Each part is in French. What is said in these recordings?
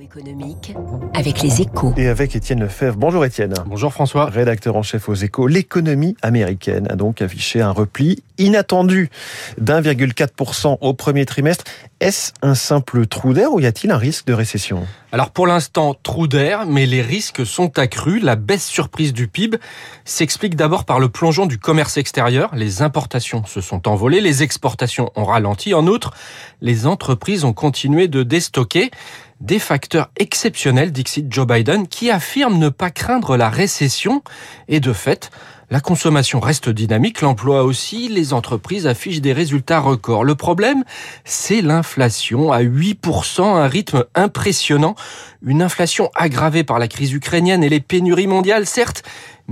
économique avec les échos. Et avec Étienne Lefebvre. Bonjour Étienne. Bonjour François. Rédacteur en chef aux échos. L'économie américaine a donc affiché un repli inattendu d'1,4% au premier trimestre. Est-ce un simple trou d'air ou y a-t-il un risque de récession? Alors pour l'instant, trou d'air, mais les risques sont accrus. La baisse surprise du PIB s'explique d'abord par le plongeon du commerce extérieur. Les importations se sont envolées, les exportations ont ralenti. En outre, les entreprises ont continué de déstocker des facteurs exceptionnels, dixit Joe Biden, qui affirme ne pas craindre la récession. Et de fait, la consommation reste dynamique, l'emploi aussi, les entreprises affichent des résultats records. Le problème, c'est l'inflation à 8%, un rythme impressionnant. Une inflation aggravée par la crise ukrainienne et les pénuries mondiales, certes,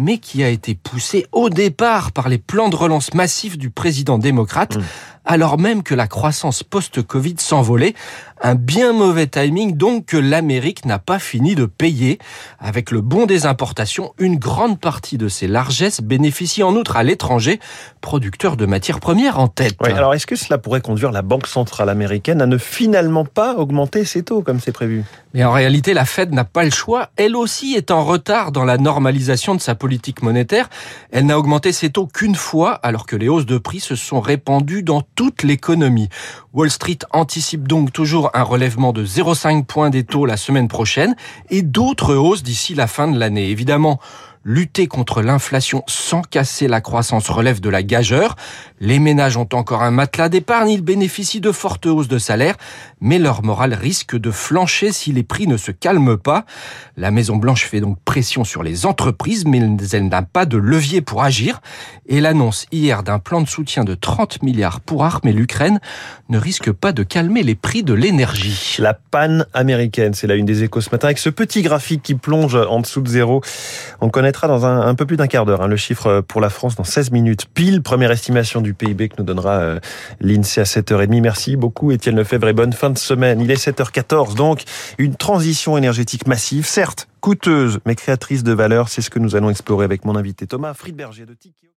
mais qui a été poussée au départ par les plans de relance massifs du président démocrate. Mmh alors même que la croissance post-Covid s'envolait. Un bien mauvais timing donc que l'Amérique n'a pas fini de payer. Avec le bon des importations, une grande partie de ces largesses bénéficie en outre à l'étranger, producteur de matières premières en tête. alors est-ce que cela pourrait conduire la Banque centrale américaine à ne finalement pas augmenter ses taux comme c'est prévu? Mais en réalité, la Fed n'a pas le choix. Elle aussi est en retard dans la normalisation de sa politique monétaire. Elle n'a augmenté ses taux qu'une fois alors que les hausses de prix se sont répandues dans toute l'économie. Wall Street anticipe donc toujours un relèvement de 0,5 points des taux la semaine prochaine et d'autres hausses d'ici la fin de l'année. Évidemment, Lutter contre l'inflation sans casser la croissance relève de la gageure. Les ménages ont encore un matelas d'épargne, ils bénéficient de fortes hausses de salaire, mais leur morale risque de flancher si les prix ne se calment pas. La Maison Blanche fait donc pression sur les entreprises, mais elle n'a pas de levier pour agir. Et l'annonce hier d'un plan de soutien de 30 milliards pour armer l'Ukraine ne risque pas de calmer les prix de l'énergie. La panne américaine, c'est la une des échos ce matin, avec ce petit graphique qui plonge en dessous de zéro. On connaît dans un, peu plus d'un quart d'heure. Hein, le chiffre pour la France dans 16 minutes pile. Première estimation du PIB que nous donnera euh, l'INSEE à 7h30. Merci beaucoup Étienne Lefebvre et bonne fin de semaine. Il est 7h14 donc une transition énergétique massive, certes coûteuse mais créatrice de valeur. C'est ce que nous allons explorer avec mon invité Thomas Friedberger de Tikeo.